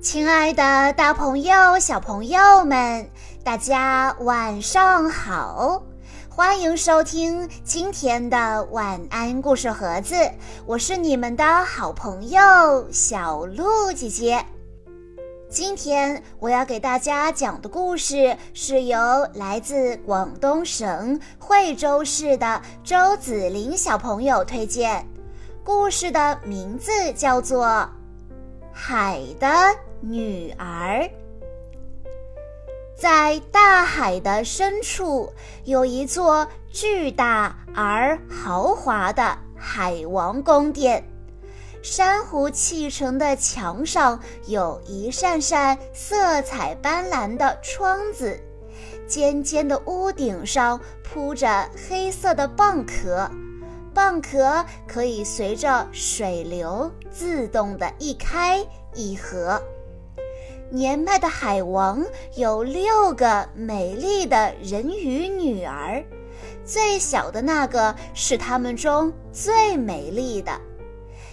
亲爱的，大朋友、小朋友们，大家晚上好！欢迎收听今天的晚安故事盒子，我是你们的好朋友小鹿姐姐。今天我要给大家讲的故事是由来自广东省惠州市的周子林小朋友推荐，故事的名字叫做《海的女儿》。在大海的深处，有一座巨大而豪华的海王宫殿。珊瑚砌成的墙上有一扇扇色彩斑斓的窗子，尖尖的屋顶上铺着黑色的蚌壳，蚌壳可以随着水流自动的一开一合。年迈的海王有六个美丽的人鱼女儿，最小的那个是她们中最美丽的。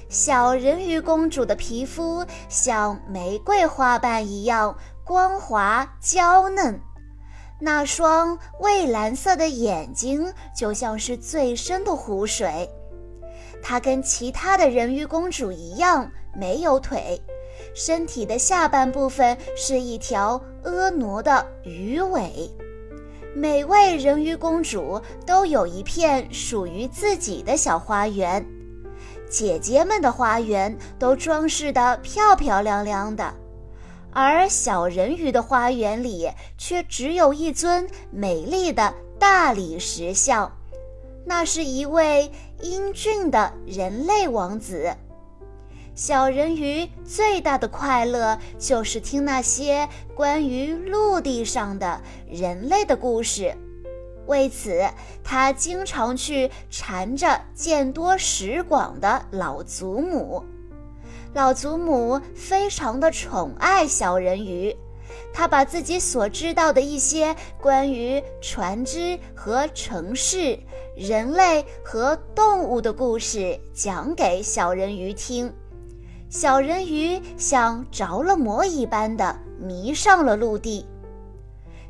小人鱼公主的皮肤像玫瑰花瓣一样光滑娇嫩，那双蔚蓝色的眼睛就像是最深的湖水。她跟其他的人鱼公主一样没有腿。身体的下半部分是一条婀娜的鱼尾。每位人鱼公主都有一片属于自己的小花园，姐姐们的花园都装饰得漂漂亮亮的，而小人鱼的花园里却只有一尊美丽的大理石像，那是一位英俊的人类王子。小人鱼最大的快乐就是听那些关于陆地上的人类的故事，为此他经常去缠着见多识广的老祖母。老祖母非常的宠爱小人鱼，他把自己所知道的一些关于船只和城市、人类和动物的故事讲给小人鱼听。小人鱼像着了魔一般的迷上了陆地。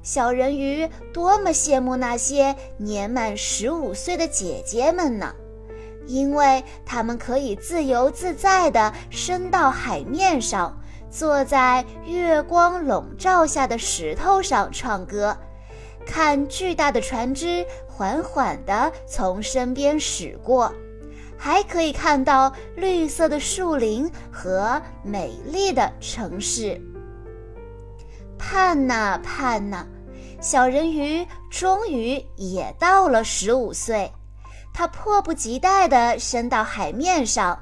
小人鱼多么羡慕那些年满十五岁的姐姐们呢，因为她们可以自由自在地升到海面上，坐在月光笼罩下的石头上唱歌，看巨大的船只缓缓地从身边驶过。还可以看到绿色的树林和美丽的城市。盼呐盼呐，小人鱼终于也到了十五岁，他迫不及待地升到海面上，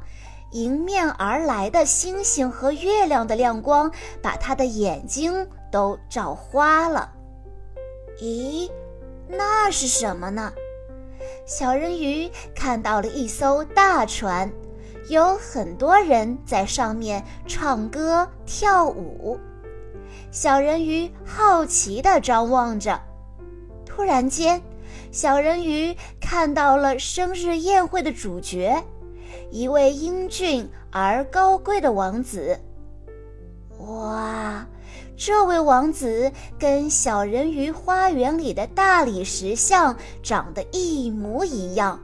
迎面而来的星星和月亮的亮光把他的眼睛都照花了。咦，那是什么呢？小人鱼看到了一艘大船，有很多人在上面唱歌跳舞。小人鱼好奇地张望着，突然间，小人鱼看到了生日宴会的主角，一位英俊而高贵的王子。哇！这位王子跟小人鱼花园里的大理石像长得一模一样，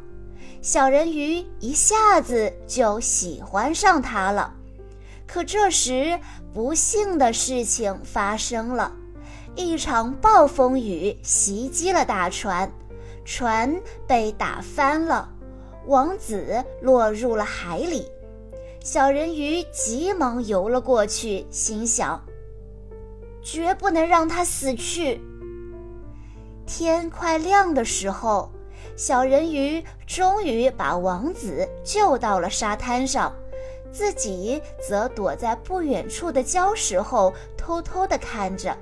小人鱼一下子就喜欢上他了。可这时，不幸的事情发生了，一场暴风雨袭击了大船，船被打翻了，王子落入了海里。小人鱼急忙游了过去，心想。绝不能让他死去。天快亮的时候，小人鱼终于把王子救到了沙滩上，自己则躲在不远处的礁石后偷偷地看着。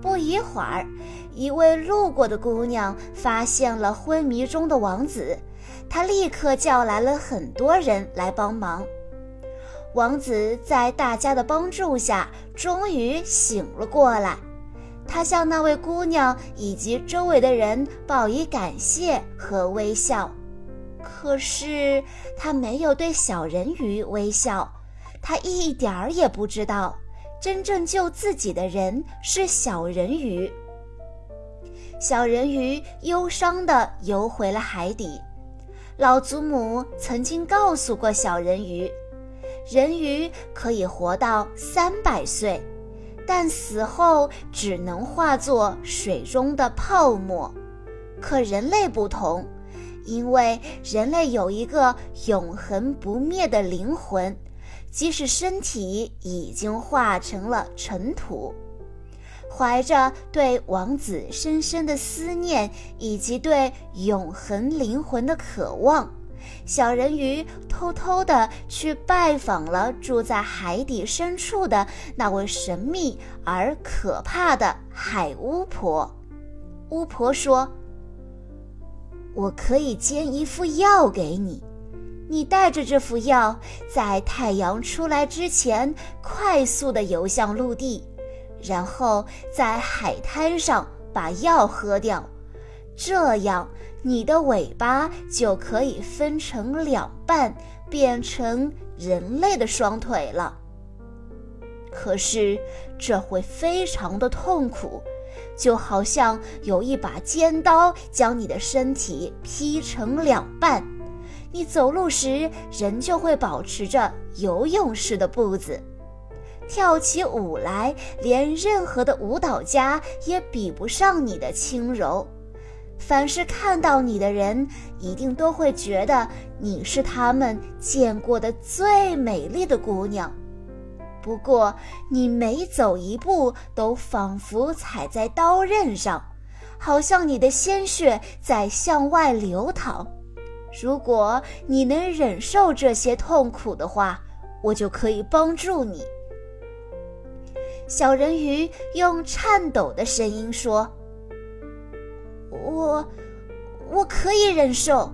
不一会儿，一位路过的姑娘发现了昏迷中的王子，她立刻叫来了很多人来帮忙。王子在大家的帮助下，终于醒了过来。他向那位姑娘以及周围的人报以感谢和微笑，可是他没有对小人鱼微笑。他一点儿也不知道，真正救自己的人是小人鱼。小人鱼忧伤地游回了海底。老祖母曾经告诉过小人鱼，人鱼可以活到三百岁，但死后只能化作水中的泡沫。可人类不同，因为人类有一个永恒不灭的灵魂，即使身体已经化成了尘土。怀着对王子深深的思念以及对永恒灵魂的渴望，小人鱼偷偷地去拜访了住在海底深处的那位神秘而可怕的海巫婆。巫婆说：“我可以煎一副药给你，你带着这副药，在太阳出来之前快速地游向陆地。”然后在海滩上把药喝掉，这样你的尾巴就可以分成两半，变成人类的双腿了。可是这会非常的痛苦，就好像有一把尖刀将你的身体劈成两半。你走路时仍旧会保持着游泳式的步子。跳起舞来，连任何的舞蹈家也比不上你的轻柔。凡是看到你的人，一定都会觉得你是他们见过的最美丽的姑娘。不过，你每走一步都仿佛踩在刀刃上，好像你的鲜血在向外流淌。如果你能忍受这些痛苦的话，我就可以帮助你。小人鱼用颤抖的声音说：“我，我可以忍受。”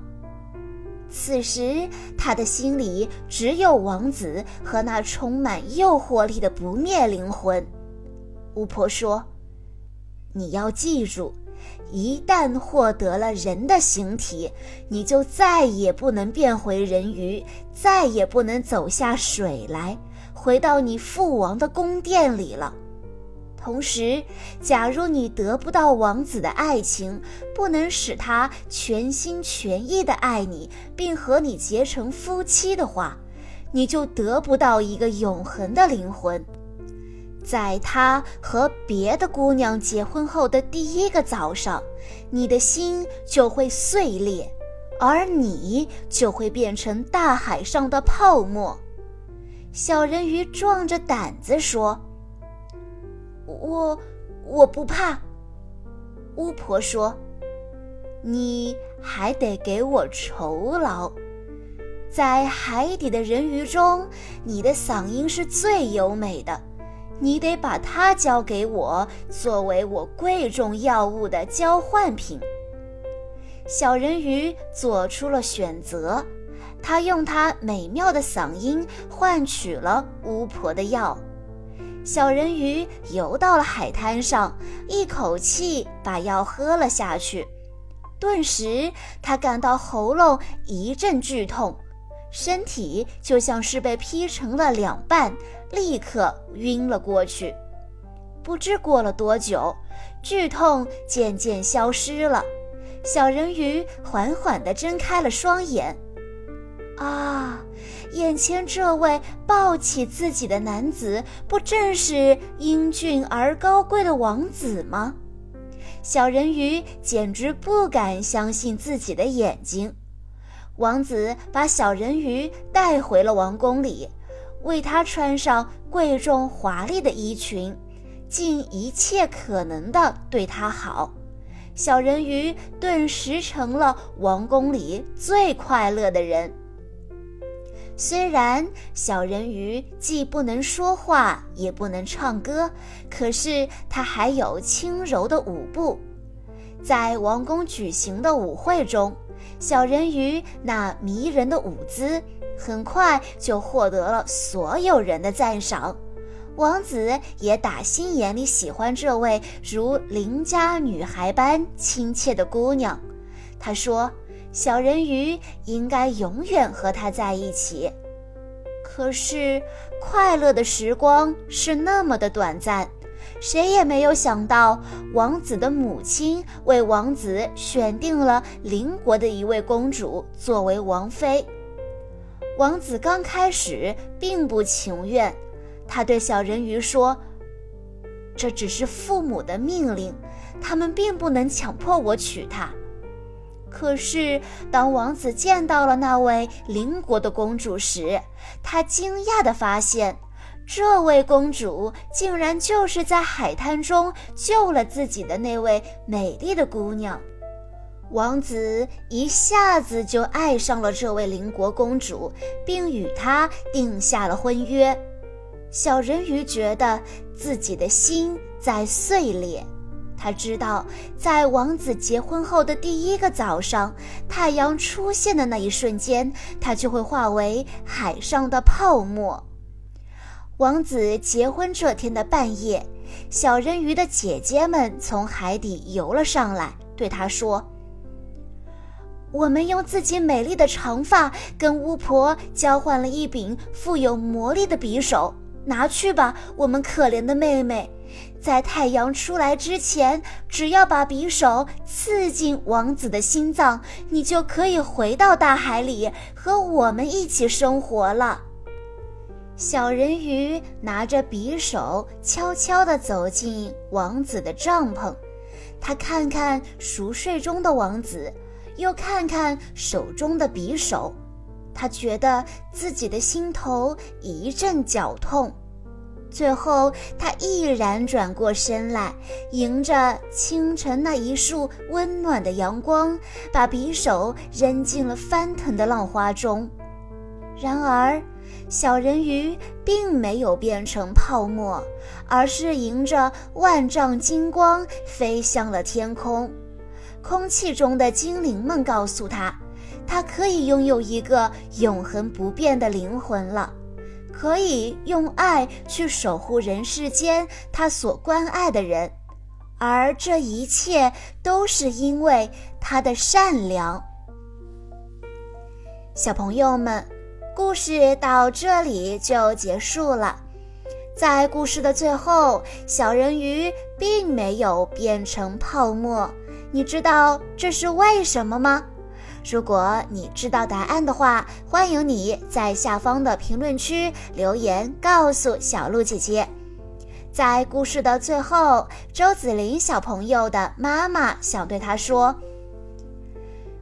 此时，他的心里只有王子和那充满诱惑力的不灭灵魂。巫婆说：“你要记住，一旦获得了人的形体，你就再也不能变回人鱼，再也不能走下水来。”回到你父王的宫殿里了。同时，假如你得不到王子的爱情，不能使他全心全意地爱你，并和你结成夫妻的话，你就得不到一个永恒的灵魂。在他和别的姑娘结婚后的第一个早上，你的心就会碎裂，而你就会变成大海上的泡沫。小人鱼壮着胆子说：“我我不怕。”巫婆说：“你还得给我酬劳。在海底的人鱼中，你的嗓音是最优美的，你得把它交给我，作为我贵重药物的交换品。”小人鱼做出了选择。他用他美妙的嗓音换取了巫婆的药。小人鱼游到了海滩上，一口气把药喝了下去。顿时，他感到喉咙一阵剧痛，身体就像是被劈成了两半，立刻晕了过去。不知过了多久，剧痛渐渐消失了，小人鱼缓缓地睁开了双眼。啊，眼前这位抱起自己的男子，不正是英俊而高贵的王子吗？小人鱼简直不敢相信自己的眼睛。王子把小人鱼带回了王宫里，为他穿上贵重华丽的衣裙，尽一切可能的对他好。小人鱼顿时成了王宫里最快乐的人。虽然小人鱼既不能说话，也不能唱歌，可是它还有轻柔的舞步。在王宫举行的舞会中，小人鱼那迷人的舞姿很快就获得了所有人的赞赏。王子也打心眼里喜欢这位如邻家女孩般亲切的姑娘。他说。小人鱼应该永远和他在一起，可是快乐的时光是那么的短暂，谁也没有想到，王子的母亲为王子选定了邻国的一位公主作为王妃。王子刚开始并不情愿，他对小人鱼说：“这只是父母的命令，他们并不能强迫我娶她。”可是，当王子见到了那位邻国的公主时，他惊讶地发现，这位公主竟然就是在海滩中救了自己的那位美丽的姑娘。王子一下子就爱上了这位邻国公主，并与她定下了婚约。小人鱼觉得自己的心在碎裂。他知道，在王子结婚后的第一个早上，太阳出现的那一瞬间，他就会化为海上的泡沫。王子结婚这天的半夜，小人鱼的姐姐们从海底游了上来，对他说：“我们用自己美丽的长发跟巫婆交换了一柄富有魔力的匕首，拿去吧，我们可怜的妹妹。”在太阳出来之前，只要把匕首刺进王子的心脏，你就可以回到大海里和我们一起生活了。小人鱼拿着匕首，悄悄地走进王子的帐篷。他看看熟睡中的王子，又看看手中的匕首，他觉得自己的心头一阵绞痛。最后，他毅然转过身来，迎着清晨那一束温暖的阳光，把匕首扔进了翻腾的浪花中。然而，小人鱼并没有变成泡沫，而是迎着万丈金光飞向了天空。空气中的精灵们告诉他，他可以拥有一个永恒不变的灵魂了。可以用爱去守护人世间他所关爱的人，而这一切都是因为他的善良。小朋友们，故事到这里就结束了。在故事的最后，小人鱼并没有变成泡沫，你知道这是为什么吗？如果你知道答案的话，欢迎你在下方的评论区留言告诉小鹿姐姐。在故事的最后，周子林小朋友的妈妈想对他说：“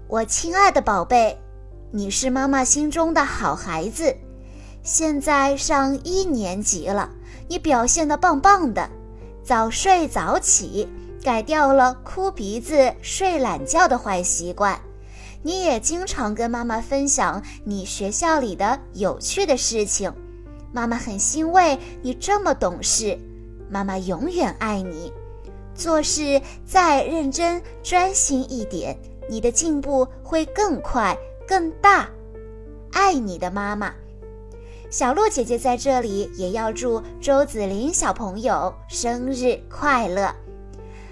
我亲爱的宝贝，你是妈妈心中的好孩子，现在上一年级了，你表现的棒棒的，早睡早起，改掉了哭鼻子、睡懒觉的坏习惯。”你也经常跟妈妈分享你学校里的有趣的事情，妈妈很欣慰你这么懂事，妈妈永远爱你。做事再认真专心一点，你的进步会更快更大。爱你的妈妈，小鹿姐姐在这里也要祝周子林小朋友生日快乐。